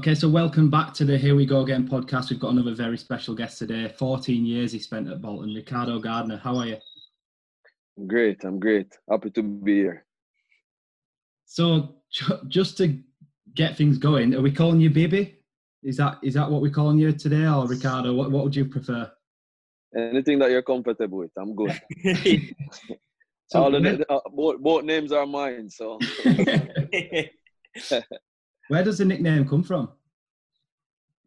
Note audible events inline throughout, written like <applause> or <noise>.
Okay, so welcome back to the Here We Go Again podcast. We've got another very special guest today. 14 years he spent at Bolton. Ricardo Gardner, how are you? I'm Great, I'm great. Happy to be here. So, just to get things going, are we calling you Baby? Is that is that what we're calling you today, or Ricardo? What what would you prefer? Anything that you're comfortable with, I'm good. <laughs> <laughs> so All the, uh, both, both names are mine, so. <laughs> Where does the nickname come from?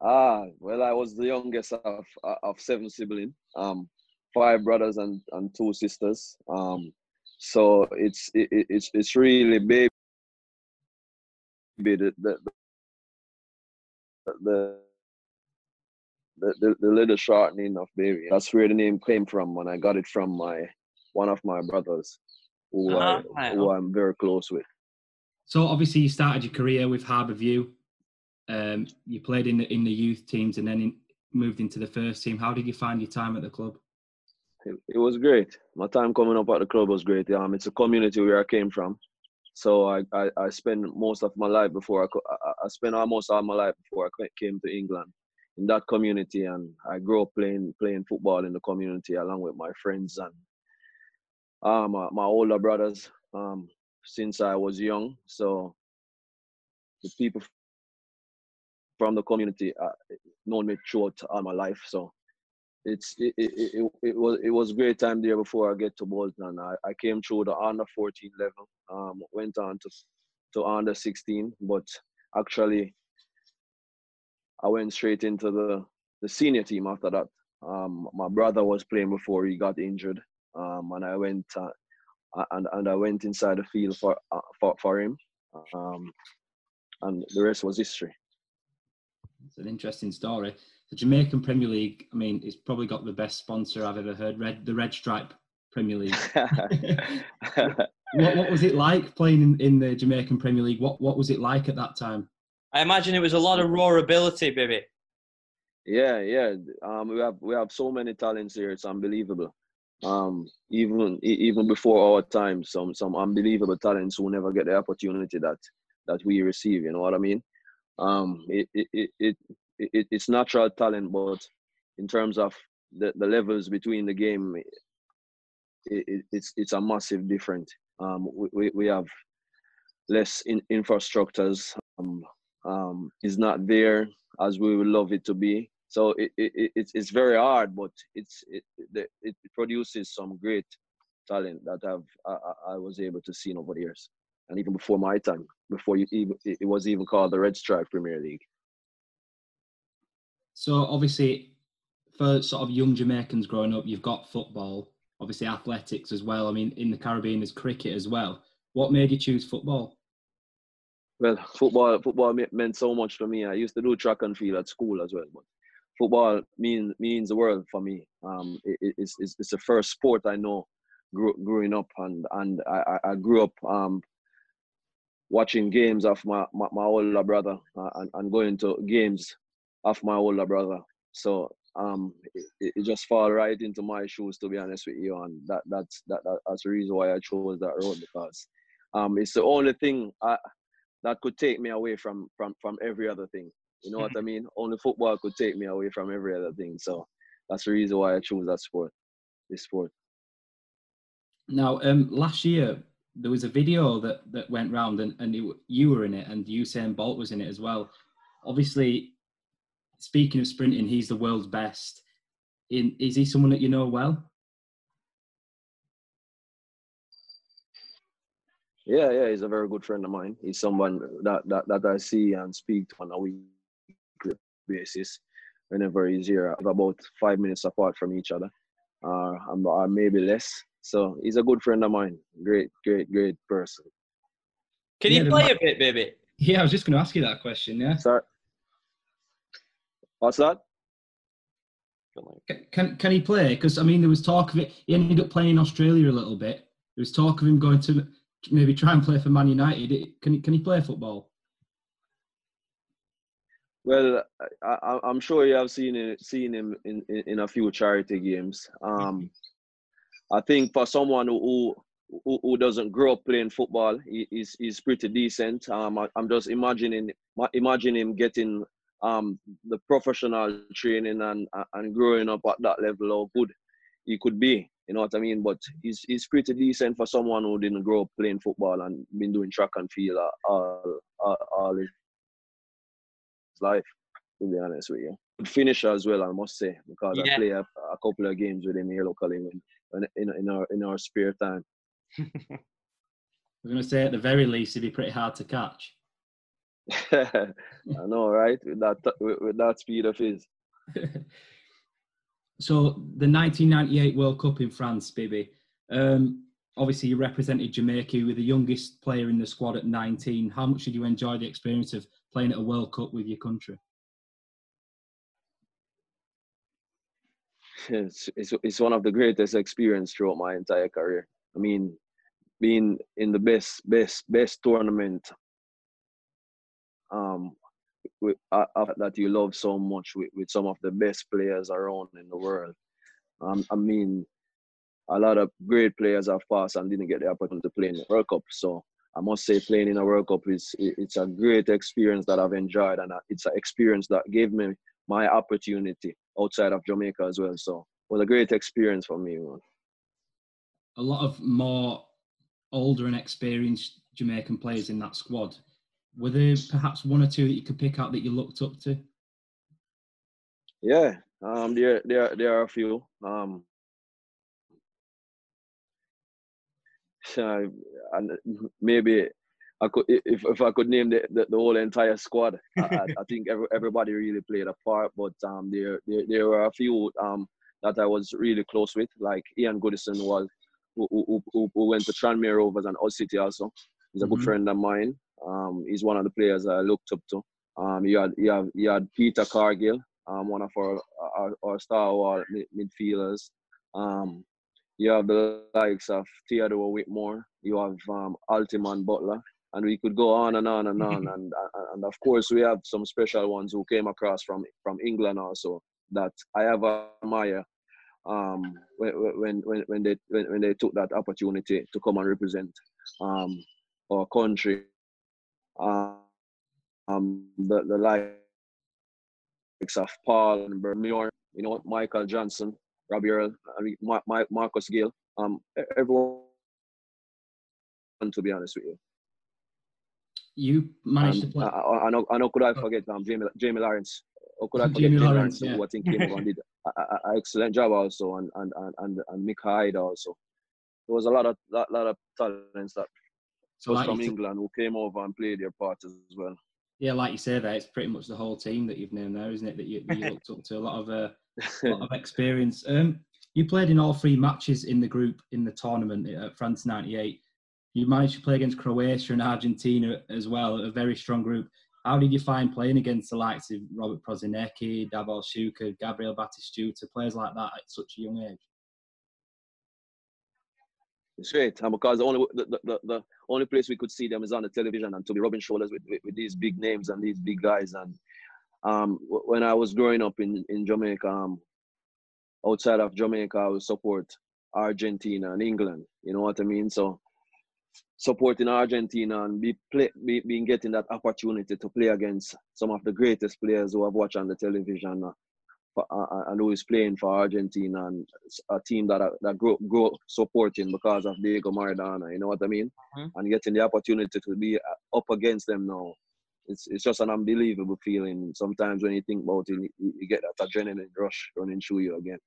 Ah, well, I was the youngest of of seven siblings, um, five brothers and, and two sisters. Um, so it's it, it's it's really baby the the the, the, the little shortening of baby. That's where the name came from, and I got it from my one of my brothers, who, uh, I, who I'm very close with. So obviously you started your career with Harbourview. Um, you played in the in the youth teams and then in, moved into the first team. How did you find your time at the club? It, it, was great. My time coming up at the club was great. Um, it's a community where I came from, so I I, I spent most of my life before I, I spent almost all my life before I came to England in that community, and I grew up playing playing football in the community along with my friends and um, my, my older brothers. Um, since I was young. So the people from the community uh, known me throughout all my life. So it's it, it, it, it, was it was a great time there before I get to Bolton. I, I came through the under 14 level, um, went on to to under 16, but actually I went straight into the the senior team after that. Um, my brother was playing before he got injured, um, and I went uh, and and I went inside the field for uh, for for him, um, and the rest was history. It's an interesting story. The Jamaican Premier League, I mean, it's probably got the best sponsor I've ever heard. Red, the Red Stripe Premier League. <laughs> <laughs> what, what was it like playing in, in the Jamaican Premier League? What what was it like at that time? I imagine it was a lot of raw ability, baby. Yeah, yeah. Um, we have we have so many talents here. It's unbelievable um, even even before our time, some some unbelievable talents who never get the opportunity that that we receive. You know what I mean? Um, it, it, it, it, it it's natural talent, but in terms of the, the levels between the game, it, it, it's it's a massive difference. Um, we, we have less in, infrastructures. Um, um, is not there as we would love it to be. So it, it, it's it's very hard, but it's it, it produces some great talent that I've I, I was able to see over the years, and even before my time, before you even it was even called the Red Stripe Premier League. So obviously, for sort of young Jamaicans growing up, you've got football, obviously athletics as well. I mean, in the Caribbean, there's cricket as well. What made you choose football? Well, football football meant so much for me. I used to do track and field at school as well, but football means means the world for me. Um, it, it's, it's, it's the first sport I know grew, growing up, and and I, I grew up um, watching games of my, my, my older brother uh, and, and going to games of my older brother. So um, it, it just fall right into my shoes to be honest with you, and that that's that, that that's the reason why I chose that road because um, it's the only thing I, that could take me away from from from every other thing. You know what I <laughs> mean? Only football could take me away from every other thing. So that's the reason why I chose that sport, this sport. Now, um, last year there was a video that that went round, and and it, you were in it, and Usain Bolt was in it as well. Obviously, speaking of sprinting, he's the world's best. In is he someone that you know well? Yeah, yeah, he's a very good friend of mine. He's someone that that, that I see and speak to on a week basis whenever he's here, about five minutes apart from each other, uh, or maybe less. So he's a good friend of mine. Great, great, great person. Can yeah, play a bit, baby? Yeah, I was just going to ask you that question. Yeah. Sorry. What's that? Can can he play? Because I mean, there was talk of it. He ended up playing in Australia a little bit. There was talk of him going to maybe try and play for Man United. Can he, can he play football? Well, I, am sure you have seen it, seen him in, in, in, a few charity games. Um, I think for someone who who, who doesn't grow up playing football. He, he's he's pretty decent. Um, I, am just imagining imagine him getting um the professional training and and growing up at that level. How good he could be. You know what I mean? But he's he's pretty decent for someone who didn't grow up playing football and been doing track and field all all, all his life. To be honest with you, good finisher as well. I must say because yeah. I play a, a, couple of games with him here locally in, in, in our in our spare time. I'm going to say at the very least, it'd be pretty hard to catch. <laughs> I know, right? With that with, with that speed of his. <laughs> so the 1998 World Cup in France, baby. Um, obviously, you represented Jamaica. You were the youngest player in the squad at 19. How much did you enjoy the experience of playing at a World Cup with your country? <laughs> It's, it's, it's one of the greatest experience throughout my entire career. I mean, being in the best, best, best tournament um, with, uh, that you love so much with, with some of the best players around in the world. Um, I mean, a lot of great players have passed and didn't get the opportunity to play in the World Cup. So I must say, playing in a World Cup is it's a great experience that I've enjoyed, and it's an experience that gave me my opportunity outside of Jamaica as well. So it was a great experience for me. Man. A lot of more older and experienced Jamaican players in that squad. Were there perhaps one or two that you could pick out that you looked up to? Yeah, um, there there there are a few. Um, and maybe I could if, if I could name the, the, the whole entire squad, I, <laughs> I, think every, everybody really played a part. But um, there, there there were a few um that I was really close with, like Ian Goodison was who, who, who, who went to Tranmere Rovers and Hull City also. He's a mm-hmm. good friend of mine. Um, he's one of the players I looked up to. Um, you had you had you had Peter Cargill, um, one of our our, our star mid- midfielders. Um, you have the likes of Theodore Whitmore. You have um, Altiman Butler, and we could go on and on and on. <laughs> and and of course, we have some special ones who came across from from England also that I have admire um, when, when, when, they, when, when they took that opportunity to come and represent um, our country. Um, um, the, the likes of Paul and Bermuir, you know, Michael Johnson, Robbie Earle, Ma- Ma- Marcus Gayle, um, everyone, to be honest with you. You managed to play. I, I, know, I know. Could I forget um, Jamie, Jamie Lawrence? Or could I forget Jamie, Jamie Lawrence, yeah. who I think came and did an excellent job also, and and and and Micah Hyde also. There was a lot of lot, lot of talents that so like from England who came over and played their part as well. Yeah, like you say, there it's pretty much the whole team that you've named there, isn't it? That you, you looked up to a lot of uh, a lot of experience. Um, you played in all three matches in the group in the tournament at France '98. You managed to play against Croatia and Argentina as well, a very strong group. How did you find playing against the likes of Robert Prosinecki, Davor Šuker, Gabriel Batistuta, players like that at such a young age? It's great um, because the only the, the, the, only place we could see them is on the television and to be rubbing shoulders with, with, with these big names and these big guys. And um, when I was growing up in in Jamaica, um, outside of Jamaica, I would support Argentina and England. You know what I mean? So supporting Argentina and be, play, be being getting that opportunity to play against some of the greatest players who I've watched on the television uh, uh, uh, and who is playing for Argentina and a team that that grow, grow supporting because of Diego Maradona. You know what I mean? Mm-hmm. And getting the opportunity to be uh, up against them now. It's, it's just an unbelievable feeling. Sometimes when you think about it, you, you get that adrenaline rush running through you again.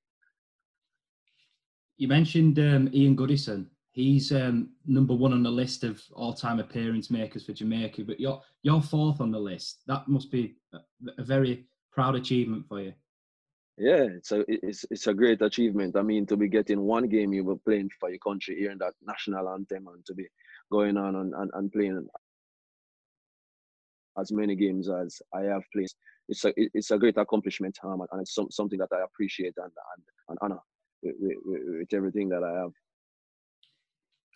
You mentioned um, Ian Goodison He's um, number one on the list of all-time appearance makers for Jamaica, but you're you're fourth on the list. That must be a, a very proud achievement for you. Yeah, it's a it's it's a great achievement. I mean, to be getting one game you were playing for your country, hearing that national anthem, and to be going on and, and, and playing as many games as I have played, it's a it's a great accomplishment, um, and it's some, something that I appreciate and and, and honor with, with, with everything that I have.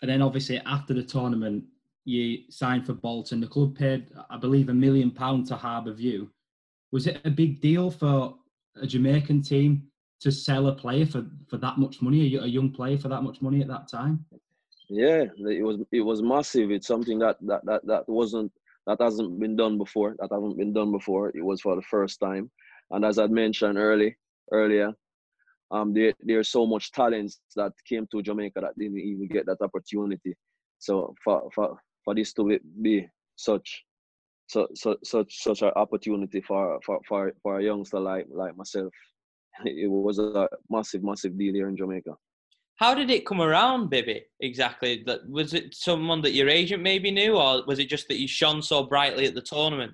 And then obviously after the tournament, you signed for Bolton. The club paid, I believe, a million pound to Harbour View. Was it a big deal for a Jamaican team to sell a player for, for that much money, a, young player for that much money at that time? Yeah, it was it was massive. It's something that that that, that wasn't that hasn't been done before. That hasn't been done before. It was for the first time. And as I mentioned early earlier, um, there there's so much talents that came to Jamaica that didn't even get that opportunity. So for for for this to be such so, so, such such an opportunity for, for for for a youngster like like myself, <laughs> it was a massive massive deal here in Jamaica. How did it come around, Bibi? Exactly. That was it someone that your agent maybe knew, or was it just that you shone so brightly at the tournament?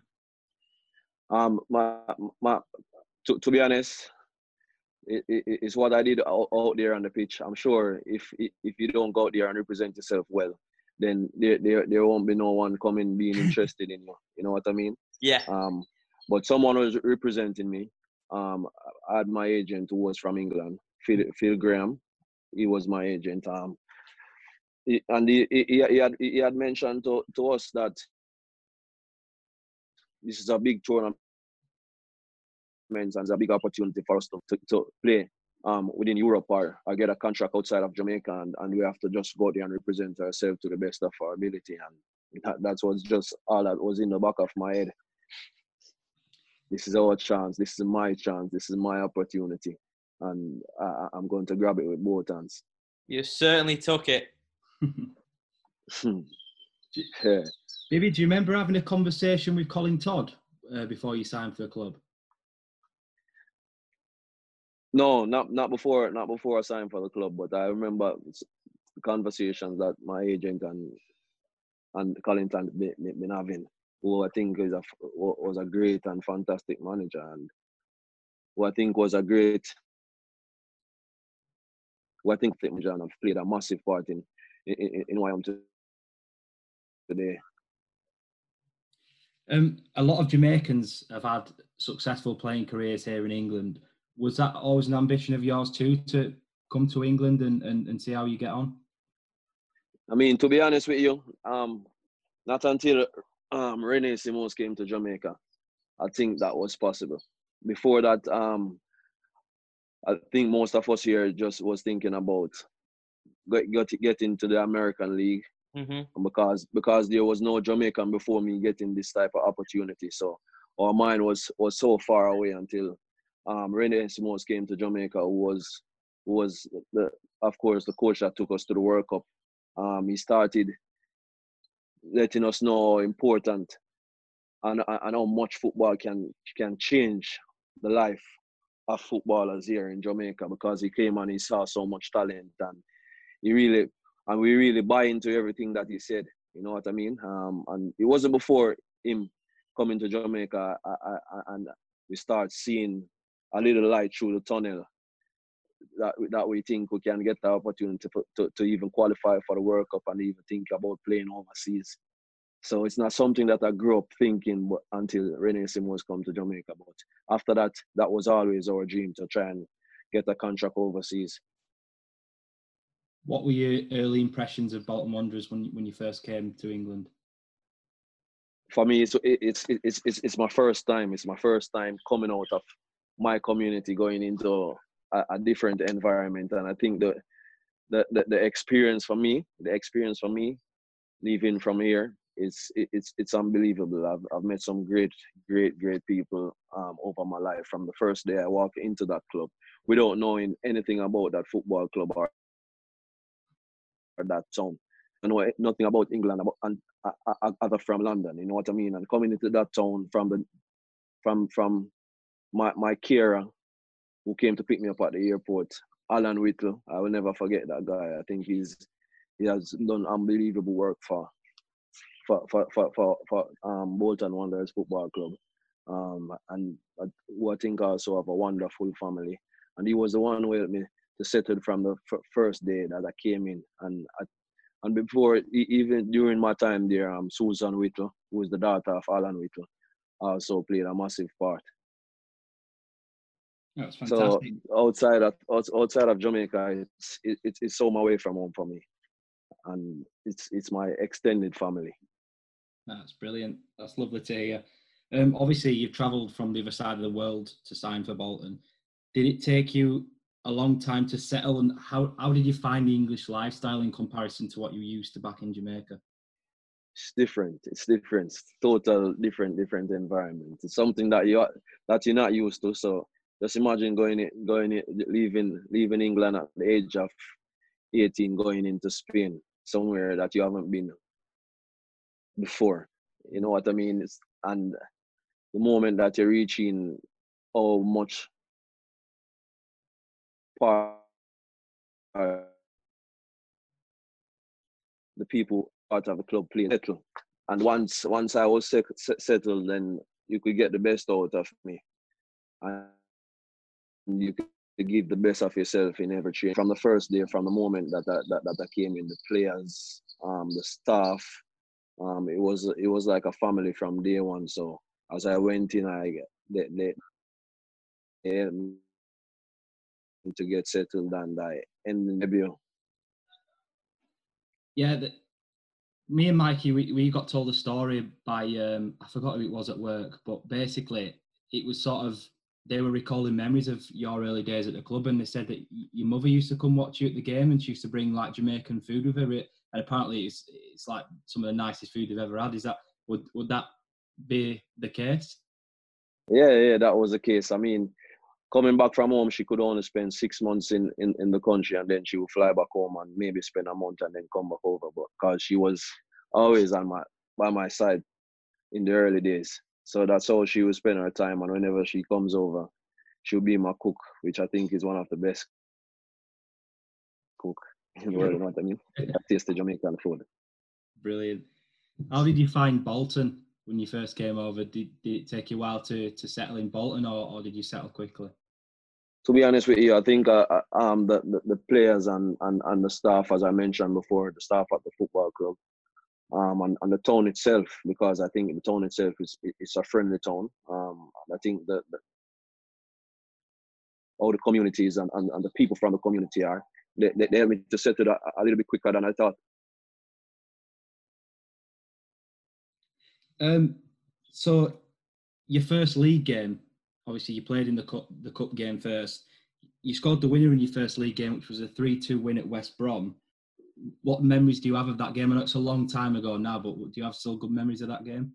Um, my my to, to be honest, it, it, it's what I did out, out, there on the pitch. I'm sure if if you don't go out there and represent yourself well, then there, there there won't be no one coming being <laughs> interested in you. You know what I mean? Yeah. Um, but someone was representing me. Um, I had my agent who was from England, Phil, Phil Graham he was my agent. Um, he, and he, he, he, had he had mentioned to, to us that this is a big tournament and it's a big opportunity for us to, to, to play um, within Europe or, or get a contract outside of Jamaica and, and we have to just go there and represent ourselves to the best of our ability and that, that was just all that was in the back of my head. This is our chance. This is my chance. This is my opportunity and I, am going to grab it with both hands. You certainly took it. <laughs> yeah. Maybe do you remember having a conversation with Colin Todd uh, before you signed for the club? No, not not before not before I signed for the club, but I remember conversations that my agent and and Colin Todd been, been having, who I think is a was a great and fantastic manager, and who I think was a great who I think Flip Majan have played a massive part in in, in why I'm today. Um, a lot of Jamaicans have had successful playing careers here in England. Was that always an ambition of yours too to come to England and, and, and see how you get on? I mean, to be honest with you, um, not until um, René Simões came to Jamaica, I think that was possible. Before that, um, I think most of us here just was thinking about get, get, get into the American League mm-hmm. because because there was no Jamaican before me getting this type of opportunity. So our mind was was so far away until um, René Simões came to Jamaica, who was who was the of course the coach that took us to the World Cup. Um, he started letting us know how important and, and how much football can can change the life of footballers here in Jamaica because he came and he saw so much talent and he really and we really buy into everything that he said. You know what I mean? Um, and it wasn't before him coming to Jamaica I, I, and we start seeing a little light through the tunnel that that we think we can get the opportunity for, to, to even qualify for the World Cup and even think about playing overseas. So it's not something that I grew up thinking until René Simões come to Jamaica. But after that, that was always our dream to try and get a contract overseas. What were your early impressions of Bolton Wanderers when when you first came to England? For me, it's it's it's it's, it's my first time. It's my first time coming out of my community, going into a, a different environment, and I think the, the the the experience for me, the experience for me, leaving from here it's it's it's unbelievable. I've I've met some great great great people um, over my life from the first day I walked into that club without knowing anything about that football club or, or that town. I know nothing about England about and uh, other from London. You know what I mean? And coming into that town from the from from my my carer who came to pick me up at the airport, Alan Whittle. I will never forget that guy. I think he's he has done unbelievable work for for for for for, for um, Bolton Wanderers Football Club, um, and uh, who I think also have a wonderful family. And he was the one who helped me to settle from the f- first day that I came in. And I, and before, even during my time there, um, Susan Whittle, who is the daughter of Alan Whittle, also played a massive part. That's fantastic. So outside of outside of Jamaica, it's it, it's so away from home for me, and it's it's my extended family. That's brilliant. That's lovely to hear. Um, obviously, you've travelled from the other side of the world to sign for Bolton. Did it take you a long time to settle. And how how did you find the English lifestyle in comparison to what you used to back in Jamaica? It's different. It's different. It's total different, different environment. It's something that you are, that you're not used to. So just imagine going going leaving leaving England at the age of 18, going into Spain, somewhere that you haven't been before. You know what I mean? It's, and the moment that you're reaching how much part the people part of the club play settle. And once once I was settled, then you could get the best out of me, and you could give the best of yourself in every training. From the first day, from the moment that that, that, that I came in, the players, um, the staff, um, it was it was like a family from day one. So as I went in, I they, they, they to get settled and I ended the debut. Yeah, the, me and Mikey, we, we got told a story by um, I forgot who it was at work, but basically it was sort of they were recalling memories of your early days at the club, and they said that your mother used to come watch you at the game, and she used to bring like Jamaican food with her, and apparently it's it's like some of the nicest food they've ever had. Is that would would that be the case? Yeah, yeah, that was the case. I mean, coming back from home, she could only spend six months in, in, in the country and then she would fly back home and maybe spend a month and then come back over. But because she was always on my by my side in the early days. So that's how she would spend her time. And whenever she comes over, she'll be my cook, which I think is one of the best cook in the world. You know what I mean? Taste the Jamaican food. Brilliant. How did you find Bolton? when you first came over? Did, did it take you a while to, to settle in Bolton or, or did you settle quickly? To be honest with you, I think uh, uh, um, the, the, the, players and, and, and the staff, as I mentioned before, the staff at the football club, um, and, and the town itself, because I think the town itself is it's a friendly town. Um, I think that all the communities and, and, and the people from the community are, they, they, they helped me to settle a, a little bit quicker than I thought. Um, so your first league game, obviously you played in the cup, the cup game first. You scored the winner in your first league game, which was a three-two win at West Brom. What memories do you have of that game? I know it's a long time ago now, but do you have still good memories of that game?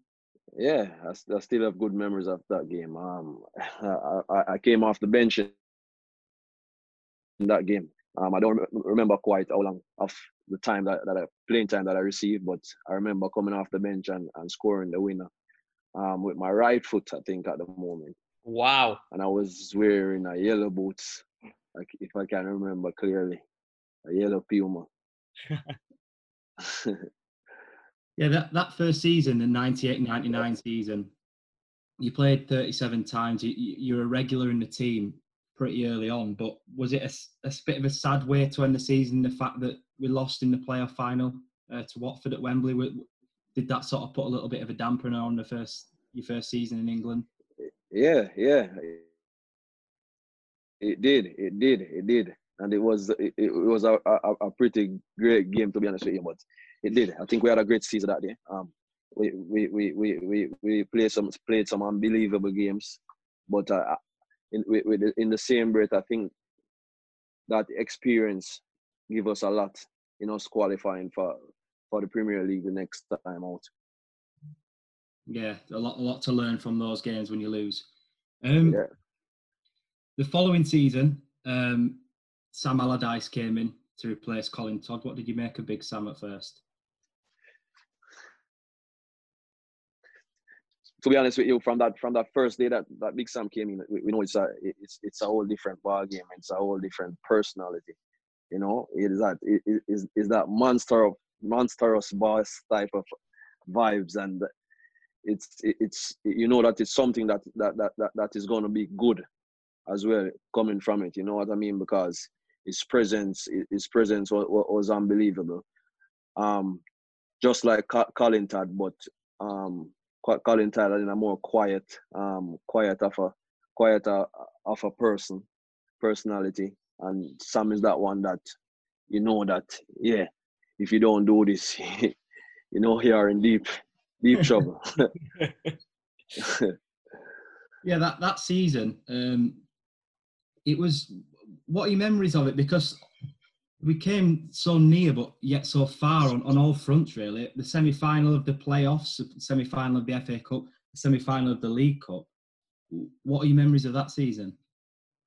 Yeah, I, I still have good memories of that game. Um, <laughs> I, I came off the bench in that game. Um, I don't remember quite how long of the time that, that I, playing time that I received, but I remember coming off the bench and, and scoring the winner um, with my right foot, I think, at the moment. Wow. And I was wearing a yellow boots, like if I can remember clearly, a yellow Puma. <laughs> yeah, that, that first season, the 98 99 season, you played 37 times. You, you're a regular in the team pretty early on. But was it a, a bit of a sad way to end the season? The fact that we lost in the playoff final uh, to Watford at Wembley. Did that sort of put a little bit of a dampener on the first your first season in England? Yeah, yeah, it did, it did, it did, and it was it, it was a, a, a pretty great game to be honest with you. But it did. I think we had a great season that day. Um, we we we we we, we played some played some unbelievable games, but uh, in with, with in the same breath, I think that experience give us a lot in us qualifying for for the Premier League the next time out. Yeah, a lot a lot to learn from those games when you lose. Um, yeah. The following season, um, Sam Allardyce came in to replace Colin Todd. What did you make of Big Sam at first? To be honest with you, from that from that first day that, that Big Sam came in, we, we know it's a it's it's a whole different ball game. It's a whole different personality. You know, it is that it is is that monster of monstrous boss type of vibes, and it's it's you know that it's something that that that that, is going to be good as well coming from it. You know what I mean? Because his presence his presence was, was unbelievable. Um, just like Colin Todd, but um Colin Tyler in a more quiet, um, quiet of a quiet uh, of a person, personality, and Sam is that one that you know that yeah, if you don't do this, <laughs> you know you are in deep, deep trouble. <laughs> yeah, that that season, um, it was what are your memories of it? Because we came so near, but yet so far on, on all fronts, really. The semi final of the playoffs, semi final of the FA Cup, the semi final of the League Cup. What are your memories of that season?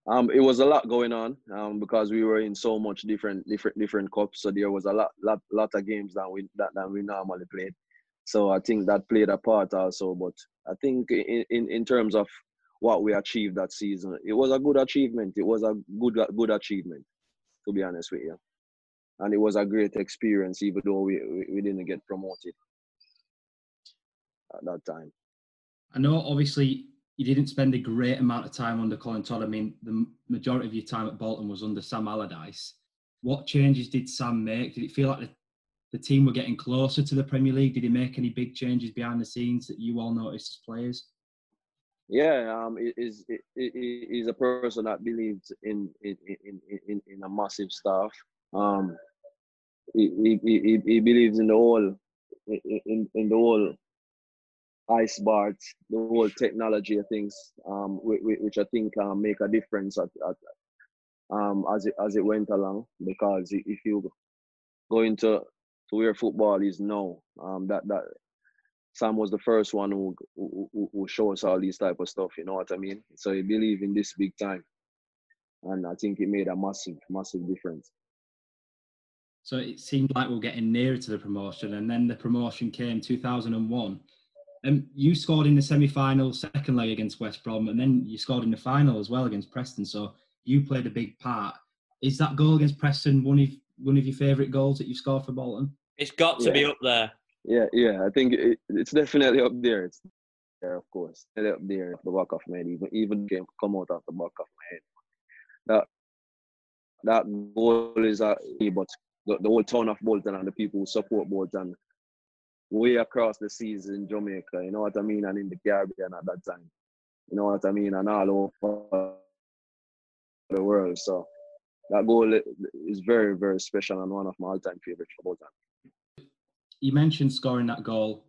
Um, it was a lot going on um, because we were in so much different, different, different cups. So there was a lot, lot, lot of games that we that, that we normally played. So I think that played a part also. But I think in, in, in terms of what we achieved that season, it was a good achievement. It was a good good achievement, to be honest with you. And it was a great experience, even though we, we, didn't get promoted at that time. I know, obviously, you didn't spend a great amount of time under Colin Todd. I mean, the majority of your time at Bolton was under Sam Allardyce. What changes did Sam make? Did it feel like the, the team were getting closer to the Premier League? Did he make any big changes behind the scenes that you all noticed as players? Yeah, um, is is a person that believes in in in in, in a massive stuff. Um, he, he, he, believes in the whole in, in the whole ice baths, the whole technology of things, um, which which I think um, make a difference at, at, um, as it as it went along. Because if you go into to where football is now, um, that that Sam was the first one who, who who showed us all these type of stuff. You know what I mean? So he believed in this big time, and I think it made a massive massive difference. So it seemed like we are getting nearer to the promotion, and then the promotion came 2001 um, you scored in the semi-final, second leg against West Brom, and then you scored in the final as well against Preston. So you played a big part. Is that goal against Preston one of one of your favourite goals that you've scored for Bolton? It's got to yeah. be up there. Yeah, yeah. I think it, it's definitely up there. It's there, of course. It's up there, the back of my head. Even even came come out of the back of my head. That that goal is a but the, the whole town of Bolton and the people who support Bolton way across the seas in Jamaica, you know what I mean, and in the Caribbean at that time. You know what I mean, and all over the world. So that goal is very, very special and one of my all-time favorites for time. You mentioned scoring that goal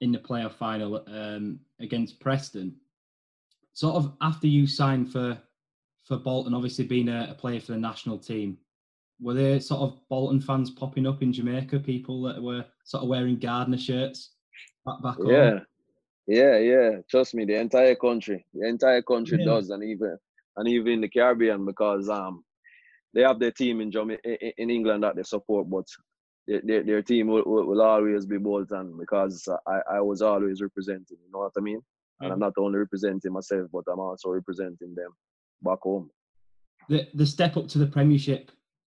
in the playoff final um, against Preston. Sort of after you signed for for Bolton, obviously being a, a player for the national team, were there sort of Bolton fans popping up in Jamaica? People that were sort of wearing Gardner shirts back back Yeah, yeah, yeah. Trust me, the entire country, the entire country yeah. does, and even and even in the Caribbean because um they have their team in Jamaica in England that they support, but their, their team will, will, always be Bolton because I, I was always representing. You know what I mean? Mm-hmm. And I'm mm-hmm. not only representing myself, but I'm also representing them back home. The the step up to the Premiership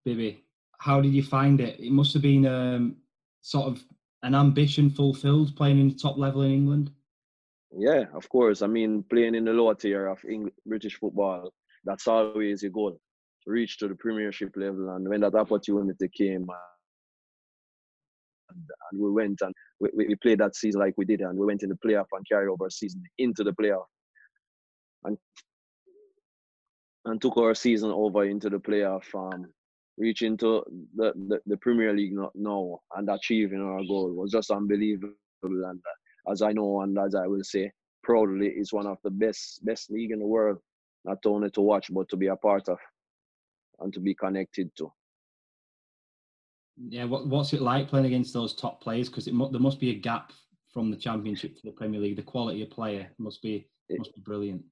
Bibi, how did you find it? It must have been um, sort of an ambition fulfilled playing in the top level in England. Yeah, of course. I mean, playing in the lower tier of English, British football, that's always your goal to reach to the Premiership level. And when that opportunity came, and, and we went and we, we played that season like we did, and we went in the playoff and carried over season into the playoff, and and took our season over into the playoff. Um, reaching to the, the, the Premier League now and achieving our goal was just unbelievable. And uh, as I know, and as I will say, proudly, it's one of the best best league in the world, not only to watch but to be a part of and to be connected to. Yeah, what, what's it like playing against those top players? Because mu- there must be a gap from the Championship to the Premier League. The quality of player must be must be brilliant.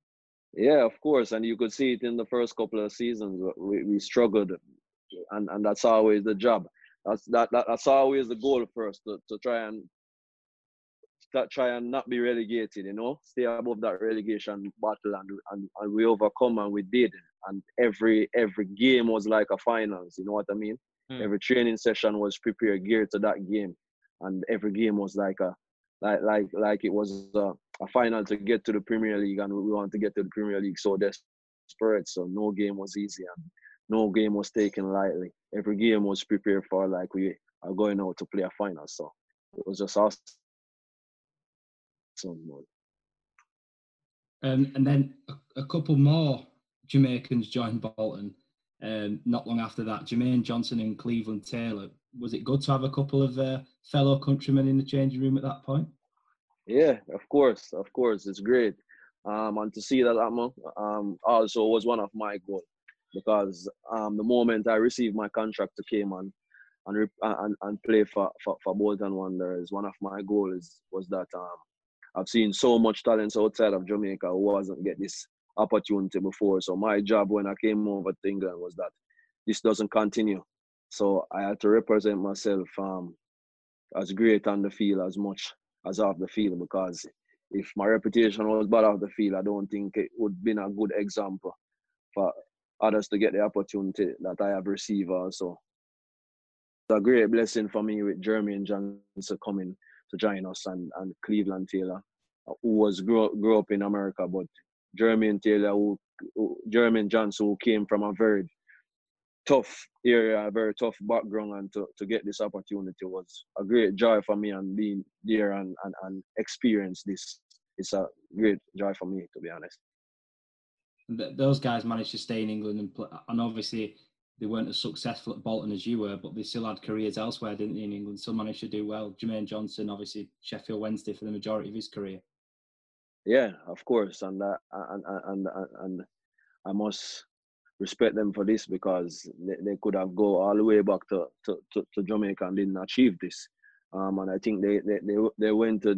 Yeah, of course, and you could see it in the first couple of seasons. We, we struggled and and that's always the job. That's that, that that's always the goal first to, to try and to try and not be relegated. You know, stay above that relegation battle, and and, and we overcome, and we did. And every every game was like a finals. You know what I mean? Mm. Every training session was prepared geared to that game, and every game was like a like like like it was a, a final to get to the Premier League, and we wanted to get to the Premier League so desperate. So no game was easy, and no game was taken lightly. Every game was prepared for like we are going out to play a final. So it was just awesome. Um, and then a, a, couple more Jamaicans joined Bolton. Um, not long after that, Jermaine Johnson and Cleveland Taylor. Was it good to have a couple of uh, fellow countrymen in the changing room at that point? Yeah, of course, of course, it's great. Um, and to see that um, also was one of my goals because um, the moment I received my contract to Cayman and and, and play for, for, for Bolton Wanderers, one of my goals was that um, I've seen so much talent outside of Jamaica who wasn't get this opportunity before. So my job when I came over to England was that this doesn't continue. So I had to represent myself um, as great on the field as much as off the field because if my reputation was bad off the field, I don't think it would have been a good example for others to get the opportunity that I have received also. It's a great blessing for me with Jermaine Johnson coming to join us and, and Cleveland Taylor, who was grew, grew up in America, but Jermaine Taylor, who, who Johnson, who came from a very tough area, a very tough background, and to, to get this opportunity was a great joy for me and being there and, and, and experience this. It's a great joy for me, to be honest. Those guys managed to stay in England and play, and obviously they weren't as successful at Bolton as you were, but they still had careers elsewhere, didn't they, in England? Still managed to do well. Jermaine Johnson, obviously Sheffield Wednesday for the majority of his career. Yeah, of course, and uh, and, and and and I must respect them for this because they, they could have go all the way back to, to, to, to Jamaica and didn't achieve this. Um, and I think they, they, they, they went to,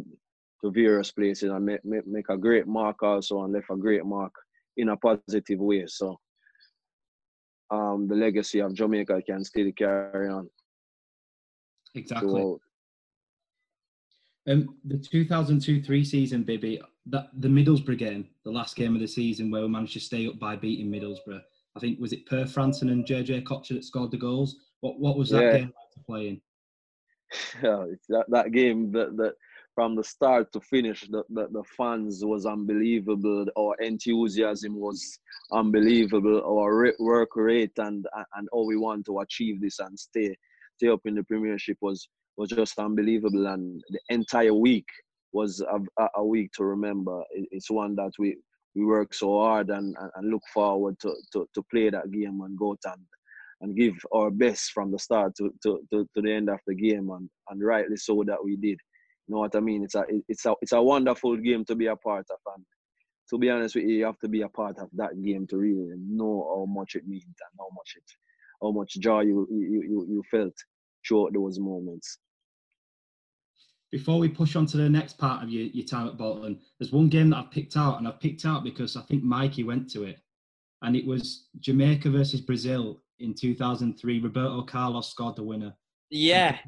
to various places and make, make, make a great mark also and left a great mark in a positive way. So um, the legacy of Jamaica can still carry on. Exactly. So, um, the 2002-3 season, Bibi, that the Middlesbrough game, the last game of the season where we managed to stay up by beating Middlesbrough. I think was it Per Frandsen and JJ Okocha that scored the goals. What what was that yeah. game like to play in? <laughs> Yeah, that that game that that from the start to finish, the, the, the fans was unbelievable. Our enthusiasm was unbelievable. Our work rate and and all we want to achieve this and stay stay up in the Premiership was was just unbelievable. And the entire week was a, a week to remember. It's one that we we work so hard and, and, look forward to, to, to play that game and go and and give our best from the start to, to, to, to the end of the game and, and rightly so that we did. You know what I mean? It's a it's a it's a wonderful game to be a part of and to be honest with you, you have to be a part of that game to really know how much it means and how much it how much joy you you, you, you felt throughout those moments before we push on to the next part of your, your time at Bolton, there's one game that I've picked out, and I've picked out because I think Mikey went to it, and it was Jamaica versus Brazil in 2003. Roberto Carlos scored the winner. Yeah.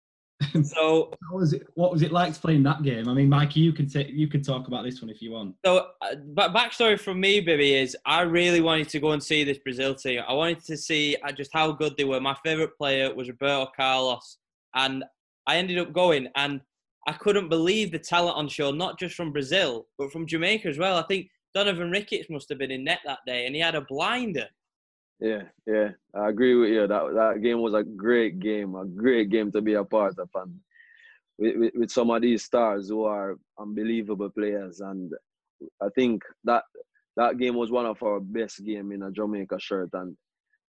<laughs> so what was it? What was it like playing that game? I mean, Mikey, you can take you can talk about this one if you want. So, uh, but backstory from me, baby, is I really wanted to go and see this Brazil team. I wanted to see uh, just how good they were. My favorite player was Roberto Carlos, and I ended up going and I couldn't believe the talent on show, not just from Brazil, but from Jamaica as well. I think Donovan Ricketts must have been in net that day and he had a blinder. Yeah, yeah, I agree with you. That that game was a great game, a great game to be a part of, and with, with, with some of these stars who are unbelievable players. And I think that that game was one of our best game in a Jamaica shirt. And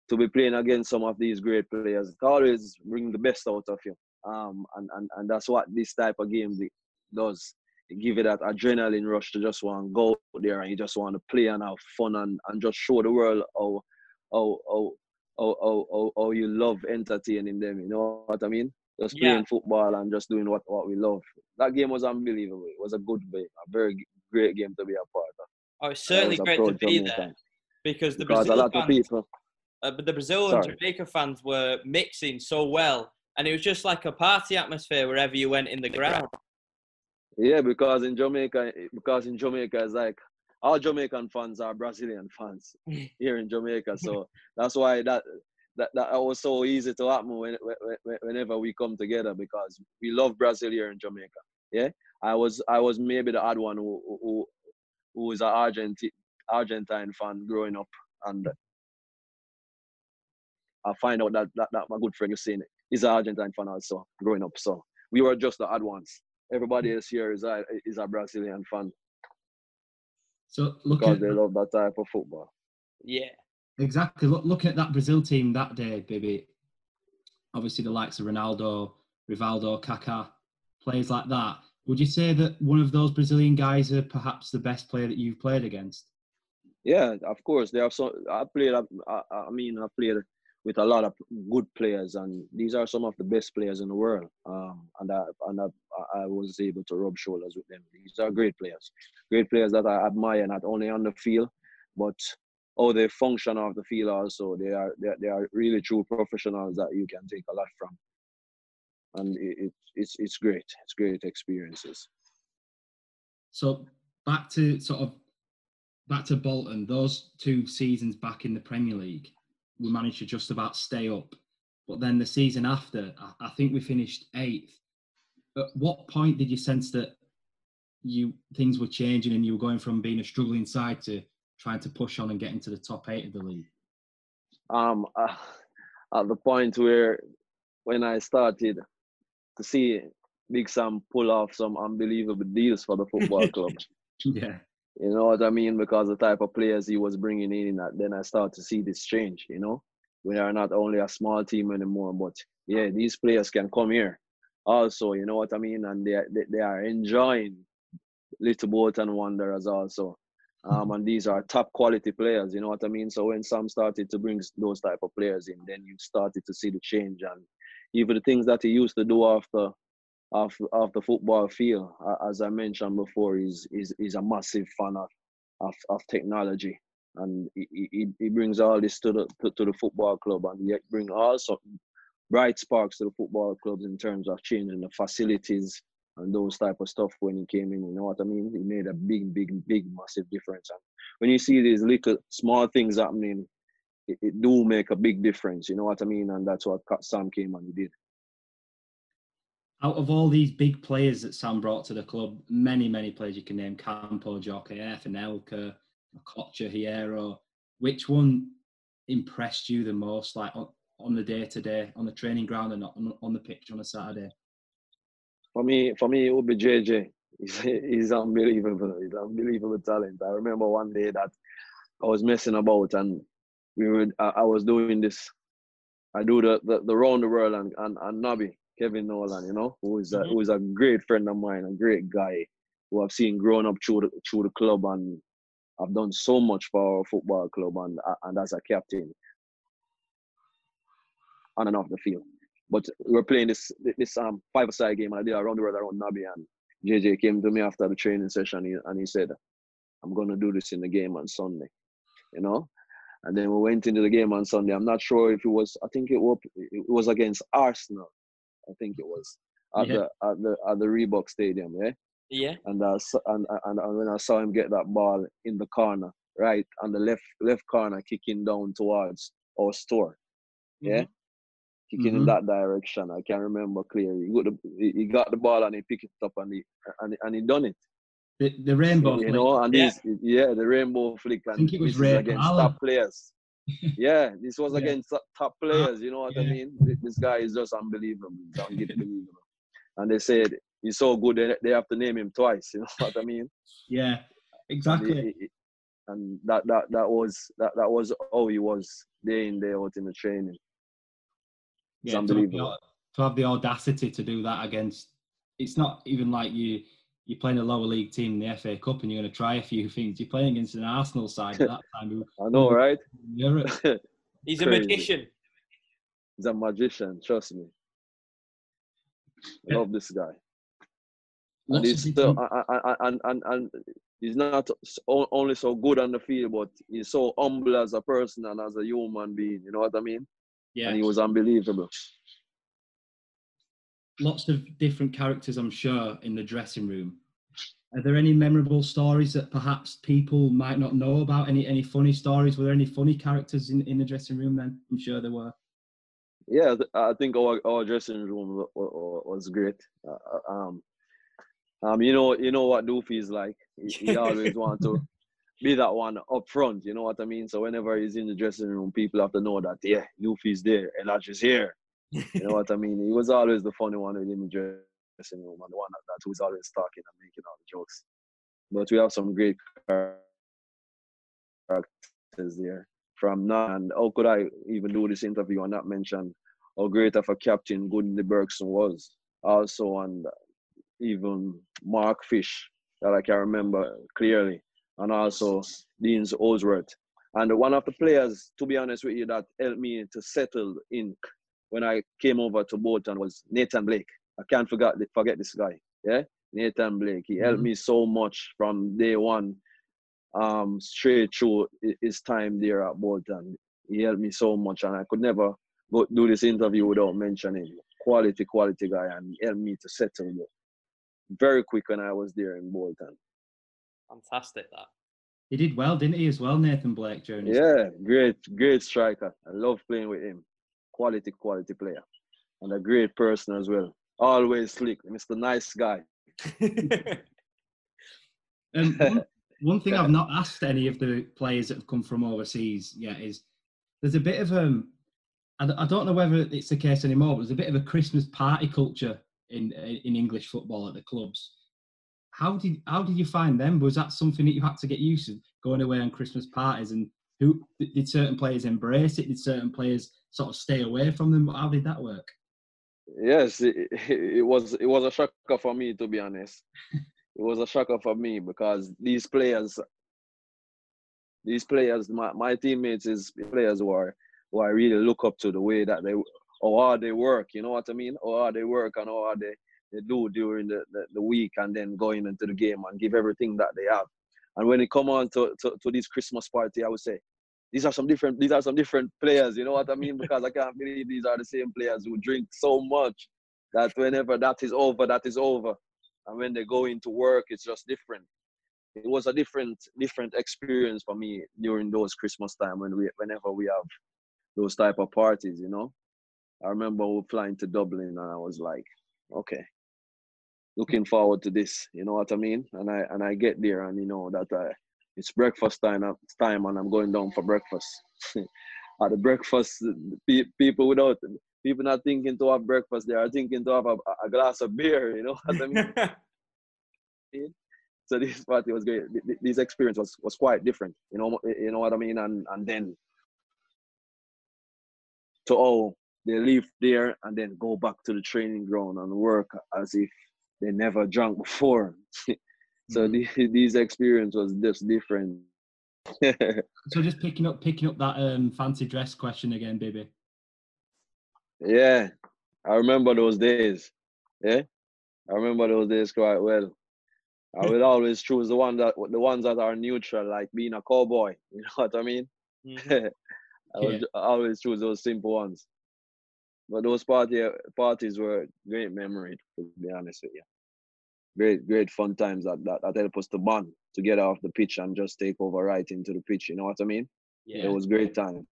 to be playing against some of these great players, it always bring the best out of you. Um, and, and, and that's what this type of game does. It give you that adrenaline rush to just want to go there and you just want to play and have fun and, and just show the world how, how, how, how, how, how, how you love entertaining them. You know what I mean? Just playing yeah. football and just doing what, what we love. That game was unbelievable. It was a good game, a very great game to be a part of. Oh, it's certainly great to be there because the because Brazil fans. Uh, but the Brazil Sorry. and Jamaica fans were mixing so well and it was just like a party atmosphere wherever you went in the ground. Yeah, because in Jamaica, because in Jamaica, it's like all Jamaican fans are Brazilian fans <laughs> here in Jamaica, so that's why that that that was so easy to happen when, when, whenever we come together because we love Brazil here in Jamaica. Yeah, I was I was maybe the odd one who who who is an Argentine Argentine fan growing up, and I find out that that, that my good friend is saying it is an Argentine fan also growing up. So we were just the odd ones. Everybody hmm. else here is a is a Brazilian fan. So looking because they love that type of football. Yeah. Exactly. Look, looking at that Brazil team that day, baby. Obviously, the likes of Ronaldo, Rivaldo, Kaká, players like that. Would you say that one of those Brazilian guys are perhaps the best player that you've played against? Yeah, of course. There are some. I played. I, I mean, I played with a lot of good players, and these are some of the best players in the world. Um, and I and I, I was able to rub shoulders with them. These are great players, great players that I admire not only on the field, but how they function off the field also. They are they, they are really true professionals that you can take a lot from, and it, it it's it's great. It's great experiences. So back to sort of back to Bolton. Those two seasons back in the Premier League, we managed to just about stay up. But then the season after, I, I think we finished eighth. At what point did you sense that you things were changing and you were going from being a struggling side to trying to push on and get into the top eight of the league? Um, uh, <laughs> at the point where when I started to see Big Sam pull off some unbelievable deals for the football club. <laughs> yeah. You know what I mean? Because the type of players he was bringing in, then I start to see this change. You know, we are not only a small team anymore, but yeah, these players can come here. Also, you know what I mean, and they are, they, they are enjoying Little Bolton Wanderers also. Um, and these are top quality players, you know what I mean? So when Sam started to bring those type of players in, then you started to see the change and even the things that he used to do after of the football field. Uh, as I mentioned before, he's is is a massive fan of, of, of technology, and he, he, he brings all this to the to, to the football club, and he bring also bright sparks to the football clubs in terms of changing the facilities and those type of stuff when he came in. You know what I mean? He made a big, big, big, massive difference. And when you see these little small things happening, it, it do make a big difference. You know what I mean? And that's what Sam came and he did out of all these big players that Sam brought to the club, many, many players you can name Campo, Djorkaeff, Anelka, Okocha, Hierro. Which one impressed you the most, like on, on the day to day, on the training ground and on, on the pitch on a Saturday? For me, for me, it would be JJ. He's, he's unbelievable. He's unbelievable talent. I remember one day that I was messing about and we were. I, I was doing this. I do the, the, the round the world and and, and Nobby Kevin Nolan, you know, who is a, mm-hmm. who is a great friend of mine, a great guy who I've seen growing up through the, through the club and I've done so much for our football club and and as a captain on and off the field. But we are playing this this um five side game and I did around the world around Nobby and JJ came to me after the training session and he said, I'm gonna do this in the game on Sunday. You know? And then we went into the game on Sunday. I'm not sure if it was I think it was it was against Arsenal I think it was at yeah. the at the at the Reebok Stadium, yeah. Yeah. And uh, and, and and when I saw him get that ball in the corner, right on the left left corner, kicking down towards our store, yeah, mm-hmm. kicking mm-hmm. in that direction. I can remember clearly. He got the he got the ball and he picked it up and he and and he done it. The, the rainbow, you flick. know, and yeah. yeah, the rainbow flick. And I think it was Ray against top players yeah, this was yeah. against top uh-huh. players. You know what yeah. I mean? This guy is just unbelievable. unbelievable. and they said he's so good they have to name him twice. You <laughs> know what I mean? Yeah, exactly. And, he, and that that that was that that was how he was day in day out in the training. It's yeah, unbelievable. To have, the, to have the audacity to do that against, it's not even like you you're playing a lower league team in the FA Cup and you're going to try a few <laughs> things. You're playing against an Arsenal side at that <laughs> time. I know, right? <laughs> He's a magician. He's a magician, trust me. I love this guy. and he's still, and, and, and, and he's not only so good on the field, but he's so humble as a person and as a human being. You know what I mean? Yeah. And he was unbelievable lots of different characters, I'm sure, in the dressing room. Are there any memorable stories that perhaps people might not know about? Any any funny stories? Were there any funny characters in, in the dressing room then? I'm sure there were. Yeah, I think our, our dressing room was great. Uh, uh, um, um, you know, you know what Doofy is like. He, he <laughs> always want to be that one up front. You know what I mean? So whenever he's in the dressing room, people have to know that yeah, Doofy's there, and Elijah's just here. You know what I mean? He was always the funny one within the dressing room and the one that, was always talking and making all the jokes. But we have some great characters there. From now, and how could I even do this interview and not mention how great of a captain Gudni Bergsson was? Also, and even Mark Fish, that I can remember clearly. and also Dean Holdsworth. And one of the players, to be honest with you, that helped me to settle in when I came over to Bolton was Nathan Blake. I can't forget forget this guy. Yeah, Nathan Blake. He helped mm-hmm. me so much from day one, um, straight through his time there at Bolton. He helped me so much, and I could never go do this interview without mentioning quality, quality guy, and he helped me to settle very quick when I was there in Bolton. Fantastic that. He did well, didn't he, as well, Nathan Blake, Jonas? Yeah, great, great striker. I love playing with him. Quality, quality player. And a great person as well. Always slick, Mr. Nice Guy. <laughs> um, one, one, thing <laughs> I've not asked any of the players that have come from overseas yet is there's a bit of um, I, I don't know whether it's the case anymore, but there's a bit of a Christmas party culture in in English football at the clubs. How did how did you find them? Was that something that you had to get used to going away on Christmas parties? And who did certain players embrace it? Did certain players sort of stay away from them? How did that work? Yes, it, it was it was a shocker for me to be honest. it was a shocker for me because these players, these players, my, my teammates is players who are who I really look up to the way that they or how they work, you know what I mean? Or how they work and how they, they do during the, the, the, week and then going into the game and give everything that they have. And when it come on to, to, to this Christmas party, I would say, these are some different these are some different players, you know what I mean? Because I can't believe these are the same players who drink so much that whenever that is over, that is over. And when they go into work, it's just different. It was a different different experience for me during those Christmas time when we whenever we have those type of parties, you know. I remember we flying to Dublin and I was like, okay, looking forward to this. You know what I mean? And I and I get there and you know that I, it's breakfast time uh, time and I'm going down for breakfast. <laughs> At the breakfast, people without people not thinking to have breakfast, they are thinking to have a, a glass of beer. You know what I mean? <laughs> <laughs> so this party was great. This experience was was quite different. You know, you know what I mean? And and then to all they leave there and then go back to the training ground and work as if they never drank before. So mm-hmm. <laughs> these experience was just different. <laughs> so just picking up picking up that um, fancy dress question again, Bibi. Yeah, I remember those days. Yeah, I remember those days quite well. I <laughs> will always choose the one that the ones that are neutral, like being a cowboy. You know what I mean? Mm-hmm. I would yeah. always choose those simple ones. But those party parties were great memory, to be honest with you. Great, great fun times that, that, that helped us to bond, to get off the pitch and just take over right into the pitch. You know what I mean? Yeah. It was great times.